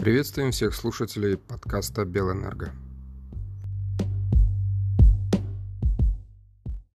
Приветствуем всех слушателей подкаста «Белэнерго».